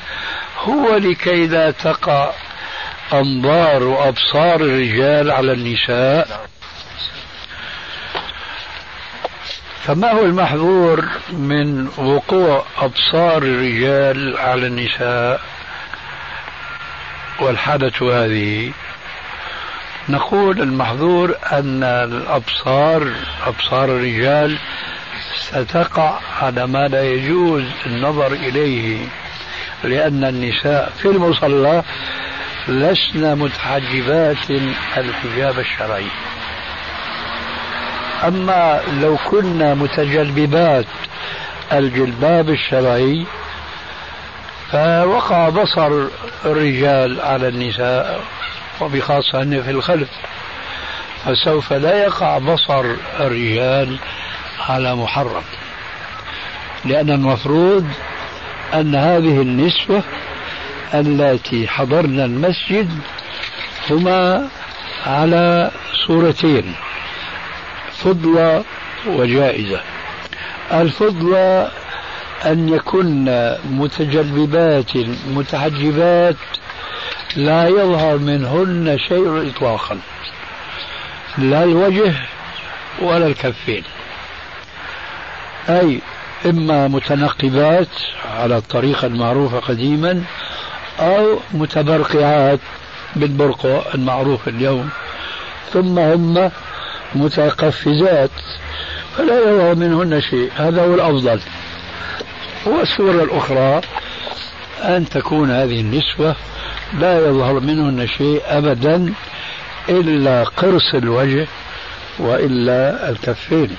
هو لكي لا تقع أنظار وأبصار الرجال على النساء. فما هو المحظور من وقوع أبصار الرجال على النساء؟ والحالة هذه نقول المحظور أن الأبصار أبصار الرجال ستقع على ما لا يجوز النظر إليه لأن النساء في المصلى لسنا متحجبات الحجاب الشرعي. أما لو كنا متجلبات الجلباب الشرعي فوقع بصر الرجال على النساء وبخاصة أن في الخلف. فسوف لا يقع بصر الرجال على محرم. لأن المفروض أن هذه النسوة اللاتي حضرن المسجد هما على صورتين. فضلة وجائزة. الفضلة أن يكن متجلبات متحجبات لا يظهر منهن شيء إطلاقا. لا الوجه ولا الكفين. أي إما متنقبات على الطريقة المعروفة قديما أو متبرقعات بالبرقع المعروف اليوم. ثم هم متقفزات فلا يظهر منهن شيء. هذا هو الأفضل. والصورة الأخرى أن تكون هذه النسوة لا يظهر منهن شيء أبدا إلا قرص الوجه وإلا الكفين.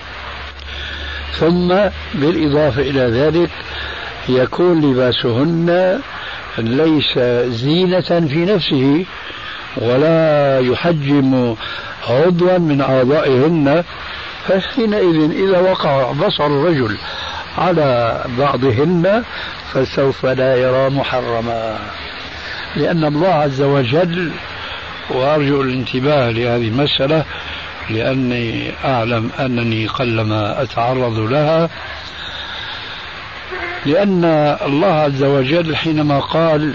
ثم بالإضافة إلى ذلك يكون لباسهن ليس زينة في نفسه ولا يحجم عضوا من أعضائهن فحينئذ إذا وقع بصر الرجل على بعضهن فسوف لا يرى محرما. لأن الله عز وجل وأرجو الانتباه لهذه المسألة لأني أعلم أنني قلما أتعرض لها. لأن الله عز وجل حينما قال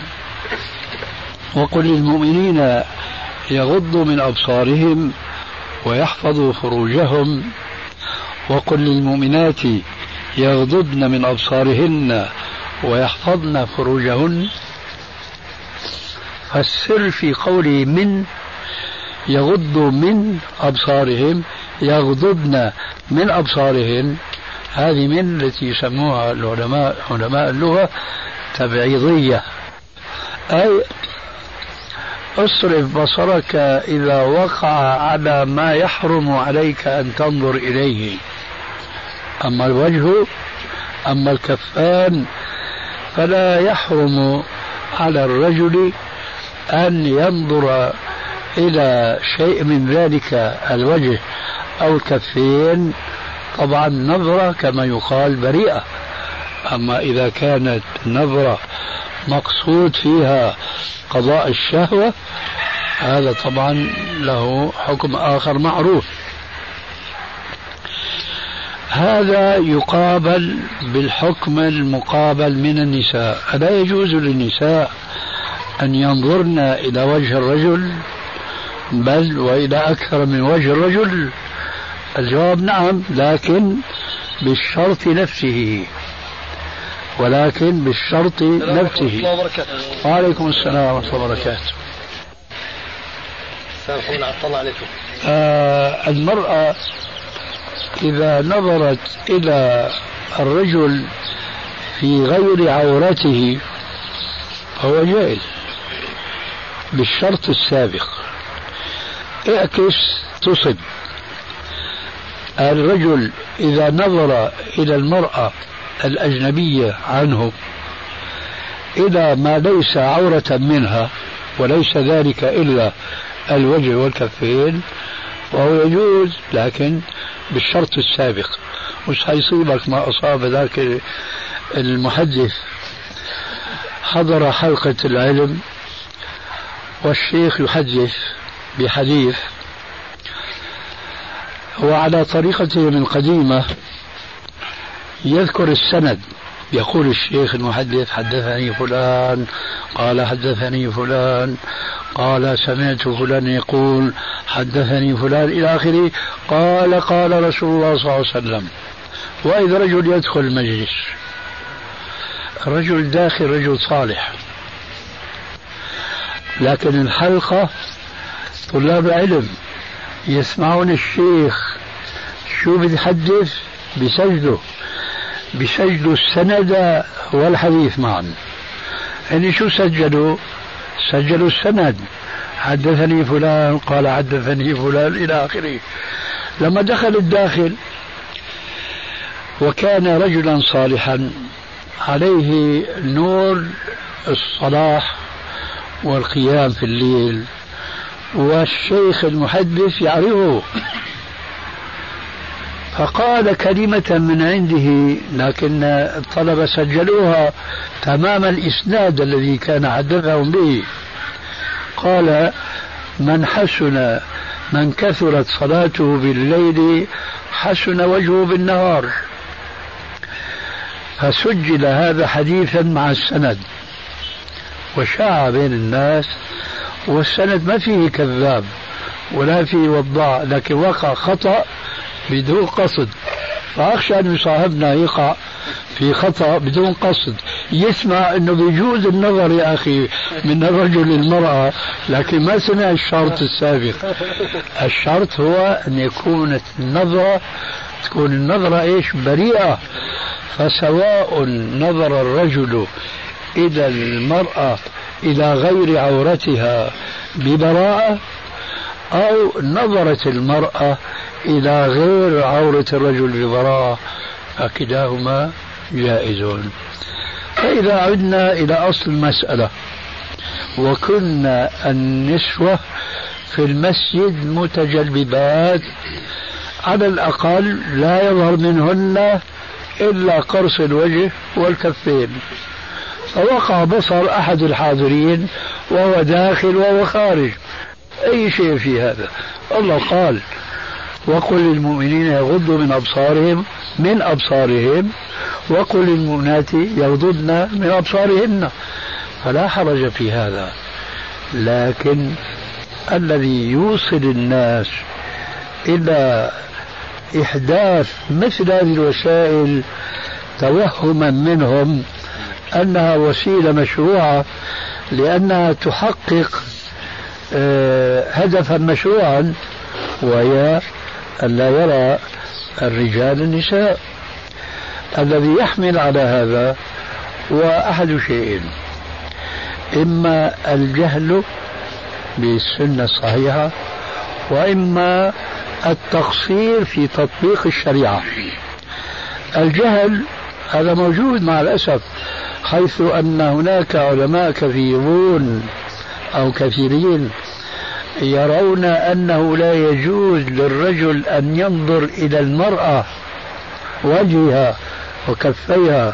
وقل للمؤمنين يغضوا من أبصارهم ويحفظوا فروجهم وقل للمؤمنات يغضضن من أبصارهن ويحفظن فروجهن فالسر في قوله من يغض من أبصارهم يغضضن من أبصارهن. هذه من التي يسموها العلماء علماء اللغة تبعيضية. أي اصرف بصرك إذا وقع على ما يحرم عليك أن تنظر إليه. أما الوجه أما الكفان فلا يحرم على الرجل أن ينظر إلى شيء من ذلك الوجه أو الكفين. طبعا نظرة كما يقال بريئة. أما إذا كانت نظرة مقصود فيها قضاء الشهوة هذا طبعا له حكم آخر معروف. هذا يقابل بالحكم المقابل من النساء. ألا يجوز للنساء أن ينظرن إلى وجه الرجل بل وإلى أكثر من وجه الرجل. الجواب نعم لكن بالشرط نفسه. ولكن بالشرط نفسه. وعليكم السلام ورحمة الله وبركاته. الله عليكم. آه المرأة إذا نظرت إلى الرجل في غير عورته فهو جائز بالشرط السابق. اعكس تصب. الرجل إذا نظر إلى المرأة الأجنبية عنه إلى ما ليس عورة منها وليس ذلك إلا الوجه والكفين وهو يجوز لكن بالشرط السابق. مش حيصيبك ما أصاب ذاك المحدث. حضر حلقة العلم والشيخ يحدث بحديث. وعلى طريقته القديمة يذكر السند. يقول الشيخ المحدث حدثني فلان قال حدثني فلان قال سمعت فلان يقول حدثني فلان إلى آخره قال قال رسول الله صلى الله عليه وسلم. وإذا رجل يدخل المجلس رجل داخل رجل صالح. لكن الحلقة طلاب علم يسمعون الشيخ شو بيتحدث بسجدوا بسجدوا السند والحديث معا. يعني شو سجلوا؟ سجلوا السند. حدثني فلان قال حدثني فلان إلى آخره. لما دخل الداخل وكان رجلا صالحا عليه نور الصلاح والقيام في الليل. والشيخ المحدث يعرفه. فقال كلمة من عنده لكن الطلبة سجلوها تمام الإسناد الذي كان حدثهم به. قال من حسن من كثرت صلاته بالليل حسن وجهه بالنهار. فسجل هذا حديثا مع السند. وشاع بين الناس والسند ما فيه كذاب ولا فيه وضاع لكن وقع خطأ بدون قصد. فأخشى أن صاحبنا يقع في خطأ بدون قصد. يسمع أنه بيجوز النظر يا أخي من الرجل للمرأة لكن ما سمع الشرط السابق. الشرط هو أن يكون النظرة تكون النظرة إيش؟ بريئة. فسواء نظر الرجل إلى المرأة إلى غير عورتها ببراءة أو نظرت المرأة إلى غير عورة الرجل ببراءة فكلاهما جائز فإذا عدنا إلى أصل المسألة وكنا النسوة في المسجد متجلبات على الأقل لا يظهر منهن إلا قرص الوجه والكفين. فوقع بصر أحد الحاضرين وهو داخل وهو خارج. أي شيء في هذا. الله قال وقل للمؤمنين يغضوا من أبصارهم من أبصارهم وقل للمؤمنات يغضضن من أبصارهن. فلا حرج في هذا. لكن الذي يوصل الناس إلى إحداث مثل هذه الوسائل توهما منهم أنها وسيلة مشروعة لأنها تحقق هدفا مشروعا وهي أن لا يرى الرجال النساء الذي يحمل على هذا هو أحد شيئين إما الجهل بالسنة الصحيحة وإما التقصير في تطبيق الشريعة. الجهل هذا موجود مع الأسف حيث أن هناك علماء كثيرون أو كثيرين يرون أنه لا يجوز للرجل أن ينظر إلى المرأة وجهها وكفيها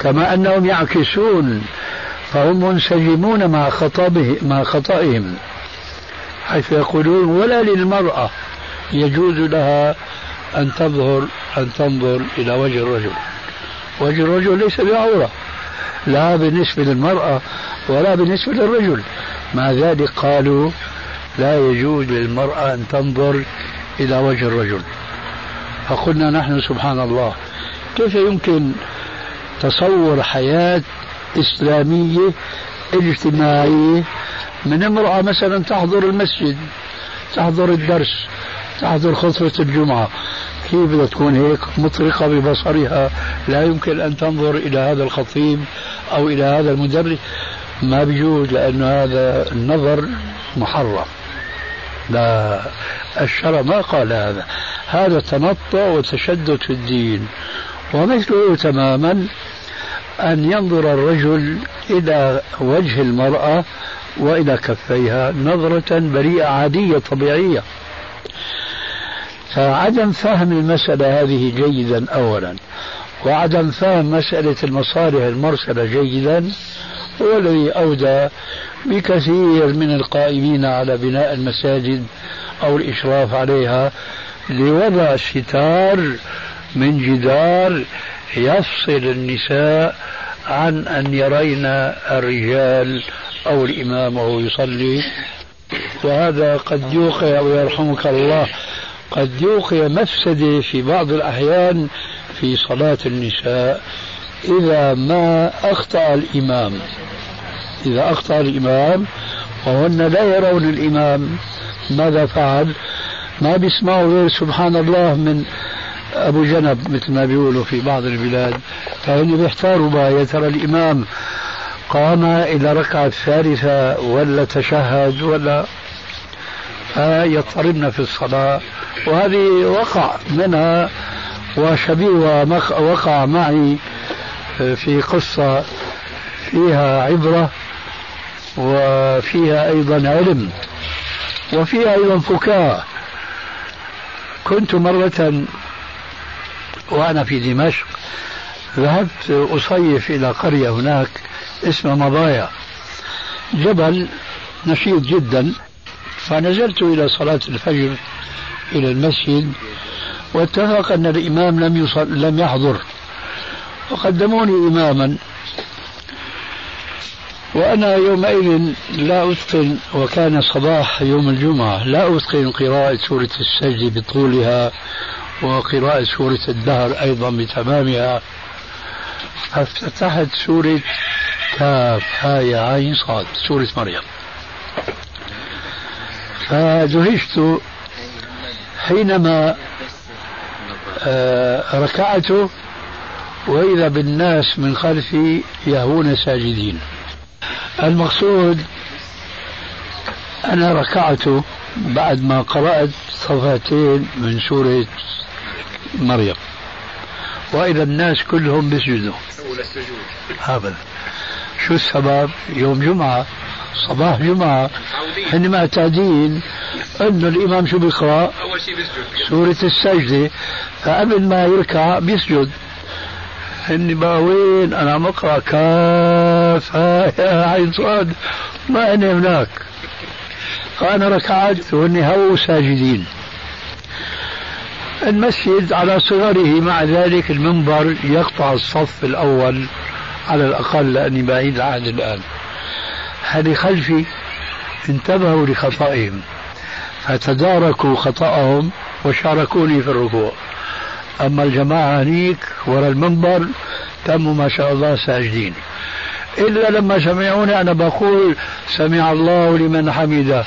كما أنهم يعكسون فهم منسجمون مع خطابه مع خطئهم حيث يقولون ولا للمرأة يجوز لها أن تظهر أن تنظر إلى وجه الرجل. وجه الرجل ليس بعورة. لا بالنسبة للمرأة ولا بالنسبة للرجل. مع ذلك قالوا لا يجوز للمرأة أن تنظر إلى وجه الرجل. فقلنا نحن سبحان الله كيف يمكن تصور حياة إسلامية اجتماعية من امرأة مثلا تحضر المسجد تحضر الدرس تحضر خطبة الجمعة كيف بدها تكون هيك مطرقة ببصرها. لا يمكن أن تنظر إلى هذا الخطيب أو إلى هذا المدرس. ما بيجوز لأن هذا النظر محرم. لا الشرع ما قال هذا. هذا تنطع وتشدد في الدين. ومثله تماما أن ينظر الرجل إلى وجه المرأة وإلى كفيها نظرة بريئة عادية طبيعية. فعدم فهم المسألة هذه جيدا أولا وعدم فهم مسألة المصالح المرسلة جيدا هو الذي أودى بكثير من القائمين على بناء المساجد أو الإشراف عليها لوضع ستار من جدار يفصل النساء عن أن يرين الرجال أو الإمام وهو يصلي. وهذا قد يوقع ويرحمك الله. قد يوقع مفسدة في بعض الأحيان في صلاة النساء إذا ما أخطأ الإمام. إذا أخطأ الإمام وهن لا يرون الإمام. ماذا فعل؟ ما بيسمعوا غير سبحان الله من أبو جنب مثل ما بيقولوا في بعض البلاد. فهم بيحتاروا بقى يا ترى الإمام قام إلى ركعة الثالثة ولا تشهد ولا يضطربن في الصلاة. وهذه وقع منها وشبيه وقع معي في قصة فيها عبرة وفيها أيضا علم وفيها أيضا فكاهة. كنت مرة وأنا في دمشق ذهبت أصيف إلى قرية هناك اسمها مضايا. جبل نشيط جدا. فنزلت إلى صلاة الفجر إلى المسجد واتفق أن الإمام لم يصل لم يحضر. وقدموني إماما. وأنا يومئذ لا أتقن وكان صباح يوم الجمعة لا أتقن قراءة سورة السجد بطولها وقراءة سورة الدهر أيضا بتمامها. فافتتحت سورة كاف هاي عين صاد سورة مريم. فدهشت حينما آه، ركعت وإذا بالناس من خلفي يهون ساجدين. المقصود أنا ركعت بعد ما قرأت صفاتين من سورة مريم. وإذا الناس كلهم بيسجدوا. أول السجود. هذا. شو السبب؟ يوم جمعة صباح جمعة. هن معتادين انه الإمام شو بيسجد سورة السجدة. فقبل ما يركع بيسجد. هن بقى وين؟ أنا عم أقرأ. كاف يا عين صاد ما أنا هناك. فانا ركعت وهن هو ساجدين. المسجد على صغره مع ذلك المنبر يقطع الصف الأول على الأقل لأني بعيد العهد الآن. هذه خلفي انتبهوا لخطئهم فتداركوا خطأهم وشاركوني في الركوع. أما الجماعة هنيك وراء المنبر تموا ما شاء الله ساجدين. إلا لما سمعوني أنا بقول سمع الله لمن حمده.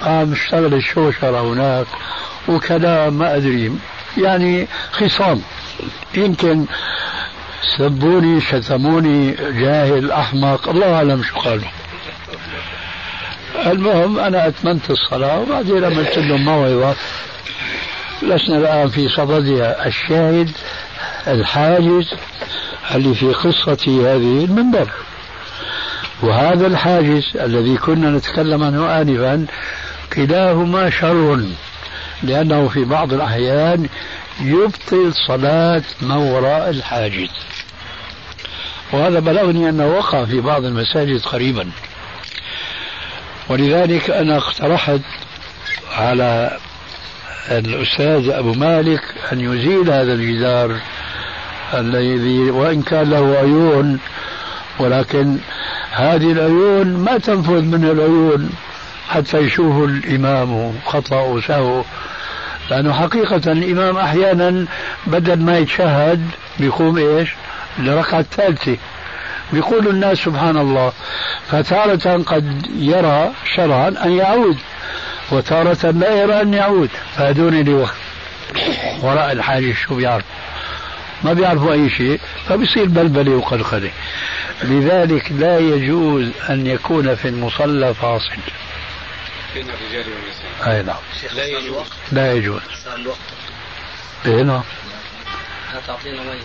قام اشتغل الشوشرة هناك وكلام ما أدري يعني خصام. يمكن سبوني شتموني جاهل أحمق الله أعلم شو قالوا. المهم أنا أتممت الصلاة وبعدين عملت لهم موعظة لسنا الآن في صددها الشاهد الحاجز اللي في قصة هذه المنبر. وهذا الحاجز الذي كنا نتكلم عنه آنفا كلاهما شر لأنه في بعض الأحيان يبطل صلاة من وراء الحاجز. وهذا بلغني أنه وقع في بعض المساجد قريبا. ولذلك أنا اقترحت على الأستاذ أبو مالك أن يزيل هذا الجدار الذي وإن كان له عيون ولكن هذه العيون ما تنفذ من العيون حتى يشوفوا الإمام خطأ وسهو. لأنه حقيقة الإمام أحيانا بدل ما يتشهد بيقوم إيش؟ لركعة الثالثة بيقول الناس سبحان الله فتارة قد يرى شرعا أن يعود وتارة لا يرى أن يعود فهدون اللي وراء الحاجة شو بيعرفوا ما بيعرفوا أي شيء فبصير بلبلة وقلقلة لذلك لا يجوز أن يكون في المصلى فاصل. بين الرجال والنساء. أي نعم. لا يجوز. لا يجوز. صار الوقت. اي نعم. هتعطينا مية؟